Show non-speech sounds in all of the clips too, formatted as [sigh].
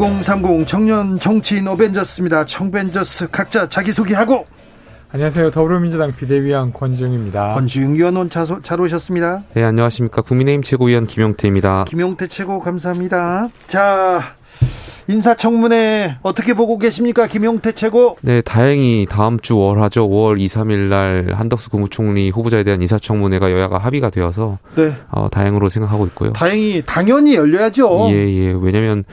2030 청년 정치인 어벤져스입니다. 청벤져스 각자 자기소개하고 안녕하세요. 더불어민주당 비대위원 권지웅입니다. 권지웅 의원 잘, 잘 오셨습니다. 네, 안녕하십니까. 국민의힘 최고위원 김용태입니다. 김용태 최고 감사합니다. 자, 인사청문회 어떻게 보고 계십니까? 김용태 최고. 네, 다행히 다음 주 월하죠. 5월 2, 3일 날 한덕수 국무총리 후보자에 대한 인사청문회가 여야가 합의가 되어서 네. 어, 다행으로 생각하고 있고요. 다행히 당연히 열려야죠. 예, 예. 왜냐면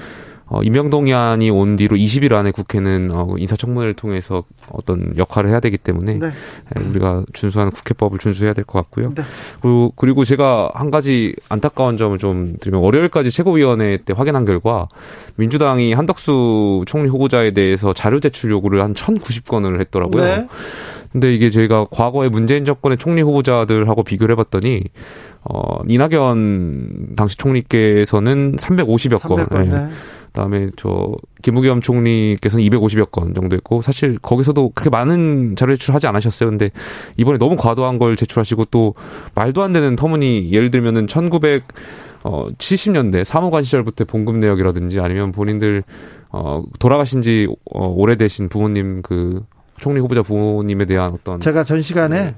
어, 임명동 의안이 온 뒤로 20일 안에 국회는 어, 인사청문회를 통해서 어떤 역할을 해야 되기 때문에 네. 예, 우리가 준수하는 국회법을 준수해야 될 것 같고요. 네. 그리고, 그리고 제가 한 가지 안타까운 점을 좀 드리면 월요일까지 최고위원회 때 확인한 결과 민주당이 한덕수 총리 후보자에 대해서 자료 제출 요구를 한 1,090건을 했더라고요. 네. 근데 이게 저희가 과거에 문재인 정권의 총리 후보자들하고 비교를 해봤더니 어, 이낙연 당시 총리께서는 350여 300건. 건 네. 그다음에 저 김부겸 총리께서는 250여 건 정도 했고 사실 거기서도 그렇게 많은 자료 제출하지 않으셨어요. 근데 이번에 너무 과도한 걸 제출하시고 또 말도 안 되는 터무니 예를 들면은 1900 어, 70년대 사무관 시절부터 봉급 내역이라든지 아니면 본인들 어, 돌아가신 지 어, 오래되신 부모님 그 총리 후보자 부모님에 대한 어떤 제가 전 시간에 네.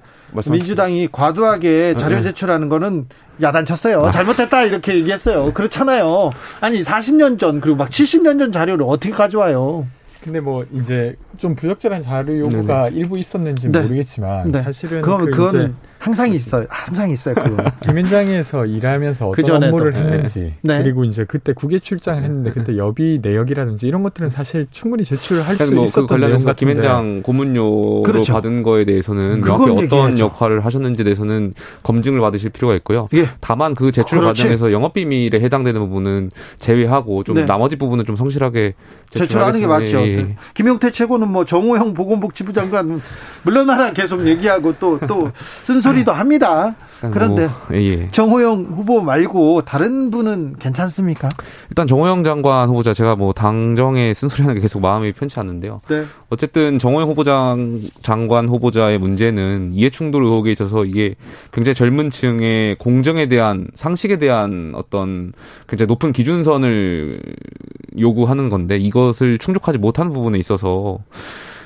민주당이 과도하게 자료 네. 제출하는 거는 야단쳤어요. 아. 잘못했다 이렇게 얘기했어요. 그렇잖아요. 아니 40년 전 그리고 막 70년 전 자료를 어떻게 가져와요? 근데 뭐 이제 좀 부적절한 자료 요구가 네네. 일부 있었는지 네. 모르겠지만 네. 사실은 그건, 그 그건 항상 있어요. 항상 있어요. 그거. [laughs] 김현장에서 일하면서 어떤 그 업무를 했는지 네. 그리고 이제 그때 국외 출장을 했는데 그때 여비 내역이라든지 이런 것들은 사실 충분히 제출할 수 뭐 있었던 그 관련해서 김현장 고문료로 그렇죠. 받은 거에 대해서는 명확히 어떤 얘기하죠. 역할을 하셨는지에 대해서는 검증을 받으실 필요가 있고요. 예. 다만 그 제출 그렇지. 과정에서 영업 비밀에 해당되는 부분은 제외하고 좀 네. 나머지 부분은 좀 성실하게 제출하는 게 맞죠. 예. 네. 김용태 최고는 뭐 정호영 보건복지부 장관 물러나라 계속 얘기하고 또또쓴 [laughs] 소리도 합니다. 그런데 뭐, 예. 정호영 후보 말고 다른 분은 괜찮습니까? 일단 정호영 장관 후보자 제가 뭐 당정에 쓴소리하는 게 계속 마음이 편치 않는데요. 네. 어쨌든 정호영 후보장 장관 후보자의 문제는 이해충돌 의혹에 있어서 이게 굉장히 젊은 층의 공정에 대한 상식에 대한 어떤 굉장히 높은 기준선을 요구하는 건데 이것을 충족하지 못하는 부분에 있어서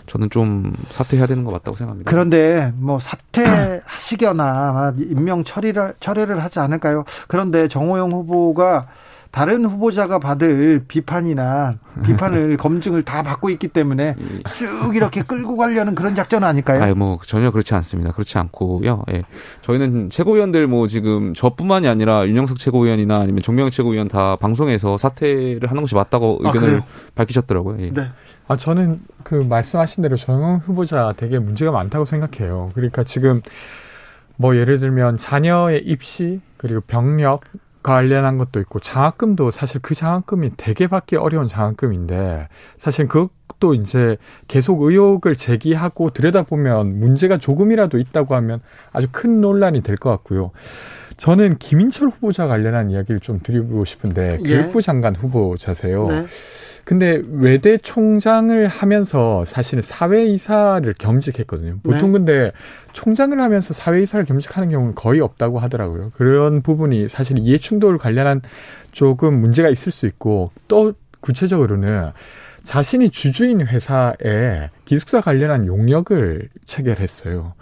저는 좀 사퇴해야 되는 것 같다고 생각합니다. 그런데 뭐 사퇴하시거나 임명 처리를 처리를 하지 않을까요? 그런데 정호영 후보가 다른 후보자가 받을 비판이나 비판을 [laughs] 검증을 다 받고 있기 때문에 쭉 이렇게 끌고 가려는 그런 작전 아닐까요? 아니, 뭐 전혀 그렇지 않습니다. 그렇지 않고요. 예. 저희는 최고위원들 뭐 지금 저뿐만이 아니라 윤영석 최고위원이나 아니면 정명 최고위원 다 방송에서 사퇴를 하는 것이 맞다고 아, 의견을 아, 밝히셨더라고요. 예. 네. 아 저는 그 말씀하신 대로 정영 후보자 되게 문제가 많다고 생각해요. 그러니까 지금 뭐 예를 들면 자녀의 입시 그리고 병력 관련한 것도 있고 장학금도 사실 그 장학금이 되게 받기 어려운 장학금인데 사실 그것도 이제 계속 의혹을 제기하고 들여다보면 문제가 조금이라도 있다고 하면 아주 큰 논란이 될 것 같고요. 저는 김인철 후보자 관련한 이야기를 좀 드리고 싶은데 예. 교육부 장관 후보자세요. 네. 근데 외대 총장을 하면서 사실은 사회이사를 겸직했거든요. 보통 네. 근데 총장을 하면서 사회이사를 겸직하는 경우는 거의 없다고 하더라고요. 그런 부분이 사실 이해충돌 관련한 조금 문제가 있을 수 있고 또 구체적으로는 자신이 주주인 회사에 기숙사 관련한 용역을 체결했어요.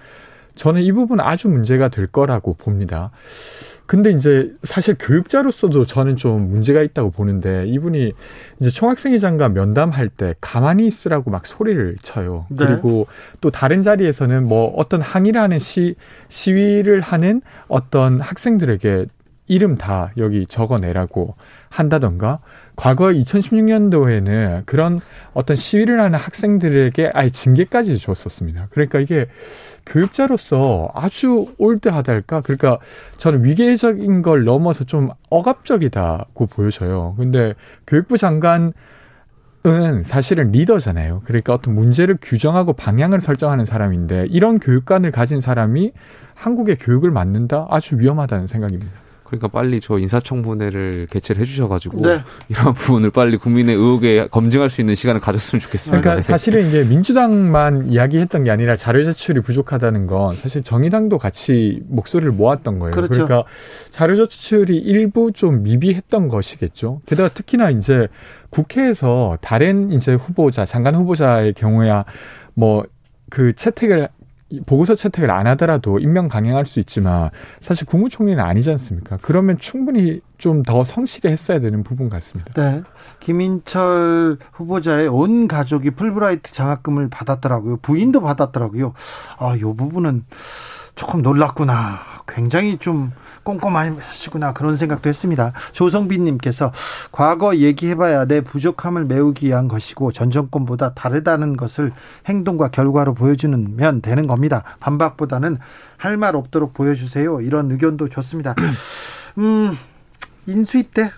저는 이 부분 아주 문제가 될 거라고 봅니다. 근데 이제 사실 교육자로서도 저는 좀 문제가 있다고 보는데 이분이 이제 총학생회장과 면담할 때 가만히 있으라고 막 소리를 쳐요. 네. 그리고 또 다른 자리에서는 뭐 어떤 항의를 하는 시, 시위를 하는 어떤 학생들에게 이름 다 여기 적어내라고 한다던가 과거 2016년도에는 그런 어떤 시위를 하는 학생들에게 아예 징계까지 줬었습니다. 그러니까 이게 교육자로서 아주 올드하달까? 그러니까 저는 위계적인 걸 넘어서 좀 억압적이다고 보여져요. 근데 교육부 장관 은 사실은 리더잖아요. 그러니까 어떤 문제를 규정하고 방향을 설정하는 사람인데 이런 교육관을 가진 사람이 한국의 교육을 맡는다? 아주 위험하다는 생각입니다. 그러니까 빨리 저 인사청문회를 개최를 해주셔가지고 네. 이런 부분을 빨리 국민의 의혹에 검증할 수 있는 시간을 가졌으면 좋겠습니다. 그러니까 사실은 이게 민주당만 이야기했던 게 아니라 자료 제출이 부족하다는 건 사실 정의당도 같이 목소리를 모았던 거예요. 그렇죠. 그러니까 자료 제출이 일부 좀 미비했던 것이겠죠. 게다가 특히나 이제 국회에서 다른 이제 후보자, 장관 후보자의 경우야 뭐 그 채택을 보고서 채택을 안 하더라도 임명 강행할 수 있지만 사실 국무총리는 아니지 않습니까? 그러면 충분히 좀 더 성실히 했어야 되는 부분 같습니다. 네. 김인철 후보자의 온 가족이 풀브라이트 장학금을 받았더라고요. 부인도 받았더라고요. 아, 요 부분은 조금 놀랐구나. 굉장히 좀 꼼꼼하시구나 그런 생각도 했습니다. 조성빈님께서 과거 얘기해봐야 내 부족함을 메우기 위한 것이고 전 정권보다 다르다는 것을 행동과 결과로 보여주면 되는 겁니다. 반박보다는 할 말 없도록 보여주세요. 이런 의견도 좋습니다. [clears throat] 음, 인수위 때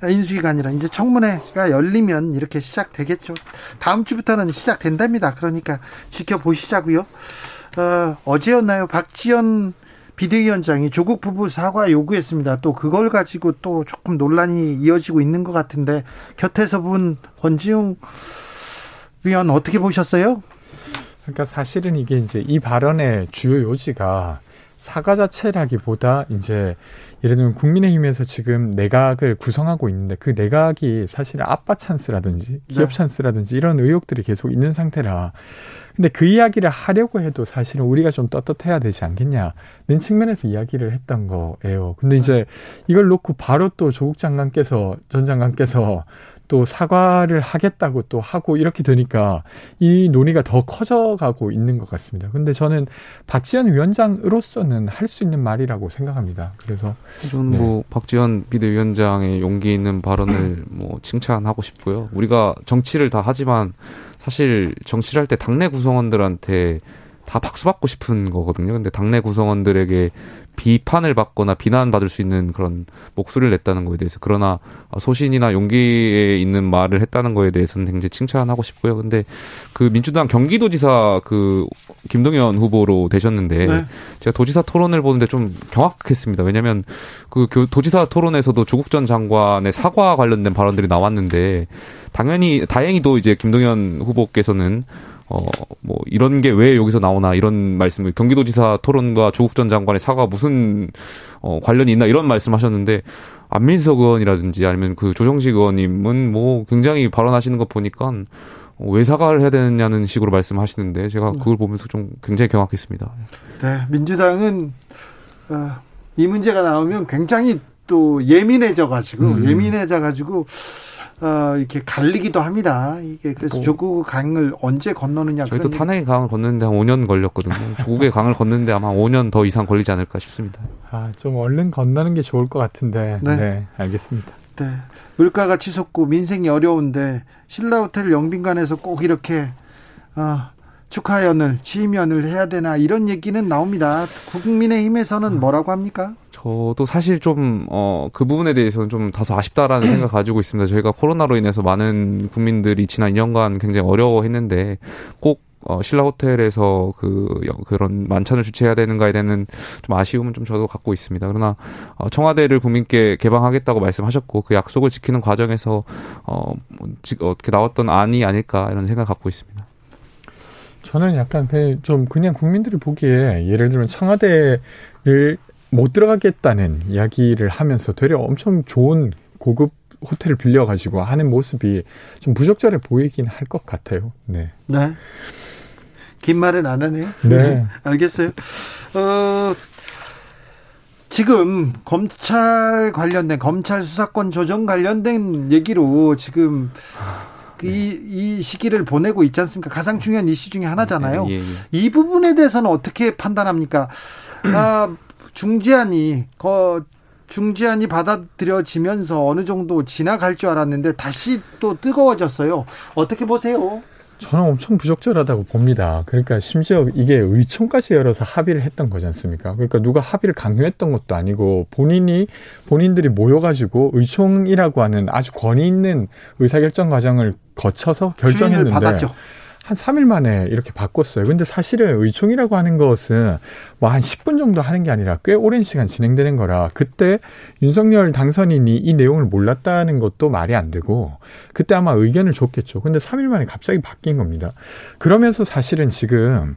아, 인수위가 아니라 이제 청문회가 열리면 이렇게 시작되겠죠. 다음 주부터는 시작된답니다. 그러니까 지켜보시자고요. 어, 어제였나요? 박지원 비대위원장이 조국 부부 사과 요구했습니다. 또 그걸 가지고 또 조금 논란이 이어지고 있는 것 같은데 곁에서 본 권지웅 위원 어떻게 보셨어요? 그러니까 사실은 이게 이제 이 발언의 주요 요지가 사과 자체라기보다 이제 예를 들면 국민의힘에서 지금 내각을 구성하고 있는데 그 내각이 사실 아빠 찬스라든지 기업 네. 찬스라든지 이런 의혹들이 계속 있는 상태라 근데 그 이야기를 하려고 해도 사실은 우리가 좀 떳떳해야 되지 않겠냐는 측면에서 이야기를 했던 거예요. 근데 이제 이걸 놓고 바로 또 조국 장관께서 전 장관께서 또 사과를 하겠다고 또 하고 이렇게 되니까 이 논의가 더 커져가고 있는 것 같습니다. 근데 저는 박지원 위원장으로서는 할 수 있는 말이라고 생각합니다. 그래서 저는 네. 뭐 박지원 비대위원장의 용기 있는 발언을 [clears throat] 뭐 칭찬하고 싶고요. 우리가 정치를 다 하지만 사실 정치를 할 때 당내 구성원들한테 다 박수 받고 싶은 거거든요. 근데 당내 구성원들에게 비판을 받거나 비난받을 수 있는 그런 목소리를 냈다는 거에 대해서 그러나 소신이나 용기에 있는 말을 했다는 거에 대해서는 굉장히 칭찬하고 싶고요. 근데 그 민주당 경기도지사 그 김동연 후보로 되셨는데 네. 제가 도지사 토론을 보는데 좀 경악했습니다. 왜냐하면 그 도지사 토론에서도 조국 전 장관의 사과 관련된 발언들이 나왔는데 당연히 다행히도 이제 김동연 후보께서는 어, 뭐, 이런 게 왜 여기서 나오나, 이런 말씀을, 경기도지사 토론과 조국 전 장관의 사과 무슨, 어, 관련이 있나, 이런 말씀 하셨는데, 안민석 의원이라든지 아니면 그 조정식 의원님은 뭐 굉장히 발언하시는 거 보니까, 어, 왜 사과를 해야 되느냐는 식으로 말씀하시는데, 제가 네. 그걸 보면서 좀 굉장히 경악했습니다. 네, 민주당은, 어, 이 문제가 나오면 굉장히 또 예민해져 가지고, 음. 예민해져 가지고, 어, 이렇게 갈리기도 합니다. 이게 그래서 뭐, 조국 강을 언제 건너느냐. 저희도 탄핵의 강을 건너는데 한 5년 걸렸거든요. [laughs] 조국의 강을 건너는데 아마 5년 더 이상 걸리지 않을까 싶습니다. 아, 좀 얼른 건너는 게 좋을 것 같은데. 네, 네 알겠습니다. 네. 물가가 치솟고 민생이 어려운데 신라호텔 영빈관에서 꼭 이렇게 어, 축하연을 취임연을 해야 되나 이런 얘기는 나옵니다. 국민의힘에서는 뭐라고 합니까? 저도 사실 좀, 어, 그 부분에 대해서는 좀 다소 아쉽다라는 생각 가지고 있습니다. 저희가 코로나로 인해서 많은 국민들이 지난 2년간 굉장히 어려워했는데 꼭 어, 신라 호텔에서 그, 그런 만찬을 주최해야 되는가에 대한 좀 아쉬움은 좀 저도 갖고 있습니다. 그러나, 어, 청와대를 국민께 개방하겠다고 말씀하셨고, 그 약속을 지키는 과정에서, 어, 어떻게 나왔던 안이 아닐까, 이런 생각 갖고 있습니다. 저는 약간 좀 그냥 국민들이 보기에 예를 들면 청와대를 못 들어가겠다는 이야기를 하면서 되려 엄청 좋은 고급 호텔을 빌려가지고 하는 모습이 좀 부적절해 보이긴 할 것 같아요. 네. 네. 긴 말은 안 하네요. 네. [laughs] 알겠어요. 어, 지금 검찰 관련된 검찰 수사권 조정 관련된 얘기로 지금 그 이, 이 시기를 보내고 있지 않습니까? 가장 중요한 이슈 중에 하나잖아요. 예, 예. 이 부분에 대해서는 어떻게 판단합니까? 아, 중재안이 거 중지안이 받아들여지면서 어느 정도 지나갈 줄 알았는데 다시 또 뜨거워졌어요. 어떻게 보세요? 저는 엄청 부적절하다고 봅니다. 그러니까 심지어 이게 의총까지 열어서 합의를 했던 거지 않습니까? 그러니까 누가 합의를 강요했던 것도 아니고 본인이 본인들이 모여가지고 의총이라고 하는 아주 권위 있는 의사결정 과정을 거쳐서 결정했는데 한 3일 만에 이렇게 바꿨어요. 근데 사실은 의총이라고 하는 것은 뭐 한 10분 정도 하는 게 아니라 꽤 오랜 시간 진행되는 거라 그때 윤석열 당선인이 이 내용을 몰랐다는 것도 말이 안 되고 그때 아마 의견을 줬겠죠. 근데 3일 만에 갑자기 바뀐 겁니다. 그러면서 사실은 지금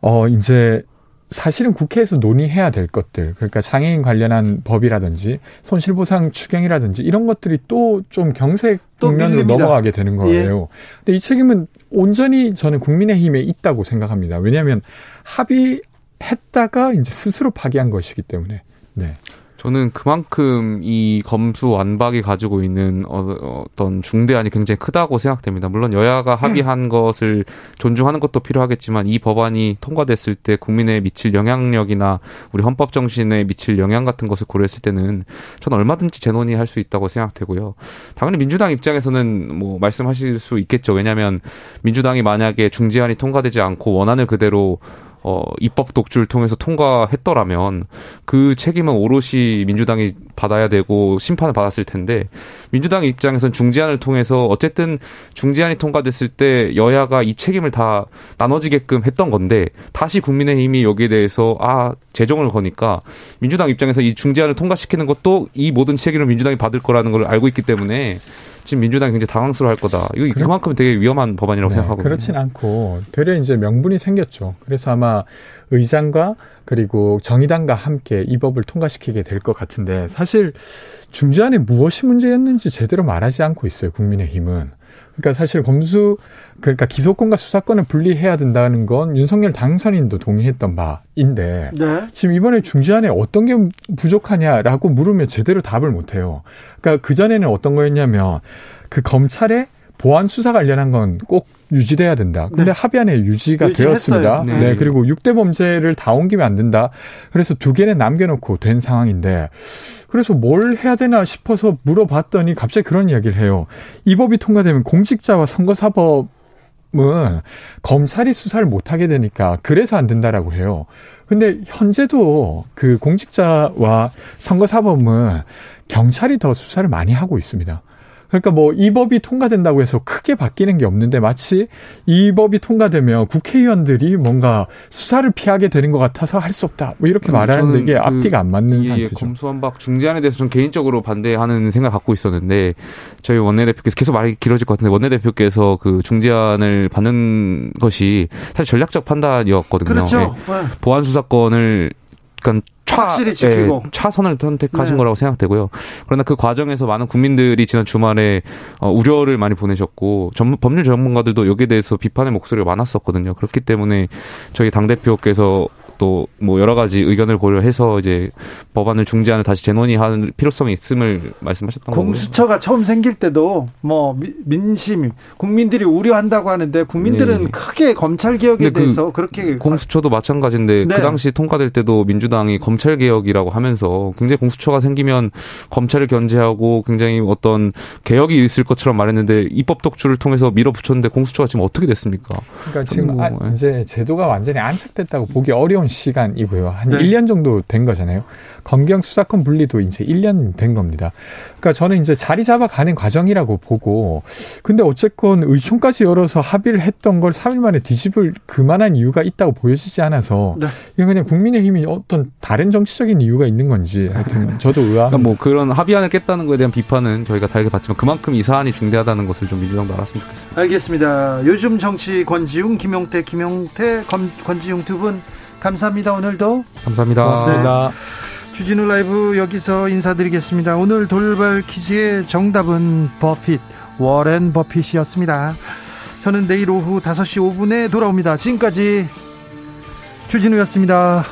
어 이제 사실은 국회에서 논의해야 될 것들, 그러니까 장애인 관련한 법이라든지 손실보상 추경이라든지 이런 것들이 또 좀 경색 국면으로 넘어가게 되는 거예요. 예. 근데 이 책임은 온전히 저는 국민의힘에 있다고 생각합니다. 왜냐하면 합의했다가 이제 스스로 파기한 것이기 때문에. 네. 저는 그만큼 이 검수 완박이 가지고 있는 어, 떤 중대안이 굉장히 크다고 생각됩니다. 물론 여야가 합의한 음. 것을 존중하는 것도 필요하겠지만 이 법안이 통과됐을 때 국민에 미칠 영향력이나 우리 헌법 정신에 미칠 영향 같은 것을 고려했을 때는 저는 얼마든지 재논의 할 수 있다고 생각되고요. 당연히 민주당 입장에서는 뭐 말씀하실 수 있겠죠. 왜냐하면 민주당이 만약에 중재안이 통과되지 않고 원안을 그대로 어, 입법 독주를 통해서 통과했더라면 그 책임은 오롯이 민주당이 받아야 되고 심판을 받았을 텐데 민주당 입장에선 중재안을 통해서 어쨌든 중재안이 통과됐을 때 여야가 이 책임을 다 나눠지게끔 했던 건데 다시 국민의힘이 여기에 대해서 아 재정을 거니까 민주당 입장에서 이 중재안을 통과시키는 것도 이 모든 책임을 민주당이 받을 거라는 걸 알고 있기 때문에 지금 민주당이 굉장히 당황스러워할 거다. 이거 그래? 그만큼 되게 위험한 법안이라고 네, 생각하거든요. 그렇진 않고 되려 이제 명분이 생겼죠. 그래서 아마 의장과 그리고 정의당과 함께 이 법을 통과시키게 될 것 같은데 사실 중재안에 무엇이 문제였는지 제대로 말하지 않고 있어요. 국민의힘은. 그러니까 사실 검수 그러니까 기소권과 수사권을 분리해야 된다는 건 윤석열 당선인도 동의했던 바인데 네. 지금 이번에 중재안에 어떤 게 부족하냐라고 물으면 제대로 답을 못 해요. 그러니까 그 전에는 어떤 거였냐면 그 검찰의 보안 수사 관련한 건 꼭 유지돼야 된다. 근데 네. 합의안에 유지가 유지했어요. 되었습니다. 네. 네. 그리고 6대 범죄를 다 옮기면 안 된다. 그래서 두 개는 남겨놓고 된 상황인데 그래서 뭘 해야 되나 싶어서 물어봤더니 갑자기 그런 이야기를 해요. 이 법이 통과되면 공직자와 선거사법 은 검찰이 수사를 못하게 되니까 그래서 안 된다라고 해요. 근데 현재도 그 공직자와 선거사법은 경찰이 더 수사를 많이 하고 있습니다. 그러니까 뭐 이 법이 통과된다고 해서 크게 바뀌는 게 없는데 마치 이 법이 통과되면 국회의원들이 뭔가 수사를 피하게 되는 것 같아서 할 수 없다. 뭐 이렇게 음, 말하는데 이게 그 앞뒤가 안 맞는 상태죠. 검수완박 중재안에 대해서 좀 개인적으로 반대하는 생각 갖고 있었는데 저희 원내대표께서 계속 말이 길어질 것 같은데 원내대표께서 그 중재안을 받는 것이 사실 전략적 판단이었거든요. 그렇죠. 네. 보안 수사권을 그러니까 차, 확실히 지키고 예, 차선을 선택하신 네. 거라고 생각되고요. 그러나 그 과정에서 많은 국민들이 지난 주말에 어, 우려를 많이 보내셨고 전, 법률 전문가들도 여기에 대해서 비판의 목소리가 많았었거든요. 그렇기 때문에 저희 당 대표께서 또 뭐 여러 가지 의견을 고려해서 이제 법안을 중재안을 다시 재논의할 필요성이 있음을 말씀하셨던 거고요. 공수처가 처음 생길 때도 뭐 민심 국민들이 우려한다고 하는데 국민들은 네. 크게 검찰 개혁에 그 대해서 그 그렇게 공수처도 마찬가지인데 네. 그 당시 통과될 때도 민주당이 검찰 개혁이라고 하면서 굉장히 공수처가 생기면 검찰을 견제하고 굉장히 어떤 개혁이 있을 것처럼 말했는데 입법 독주를 통해서 밀어붙였는데 공수처가 지금 어떻게 됐습니까? 그러니까 지금 뭐, 아, 이제 제도가 완전히 안착됐다고 보기 어려운 시간이고요. 한 네. 1년 정도 된 거잖아요. 검경 수사권 분리도 이제 1년 된 겁니다. 그러니까 저는 이제 자리 잡아가는 과정이라고 보고 근데 어쨌건 의총까지 열어서 합의를 했던 걸 3일 만에 뒤집을 그만한 이유가 있다고 보여지지 않아서 네. 이건 그냥 국민의힘이 어떤 다른 정치적인 이유가 있는 건지 하여튼 저도 의아합니다. 그러니까 뭐 그런 합의안을 깼다는 거에 대한 비판은 저희가 달게 봤지만 그만큼 이 사안이 중대하다는 것을 좀 민주당도 알았으면 좋겠습니다. 알겠습니다. 요즘 정치 권지웅, 김용태, 김용태, 권지웅 두 분 감사합니다. 오늘도 감사합니다. 고맙습니다. 네. 주진우 라이브 여기서 인사드리겠습니다. 오늘 돌발 퀴즈의 정답은 버핏 워렌 버핏이었습니다. 저는 내일 오후 5시 5분에 돌아옵니다. 지금까지 주진우였습니다.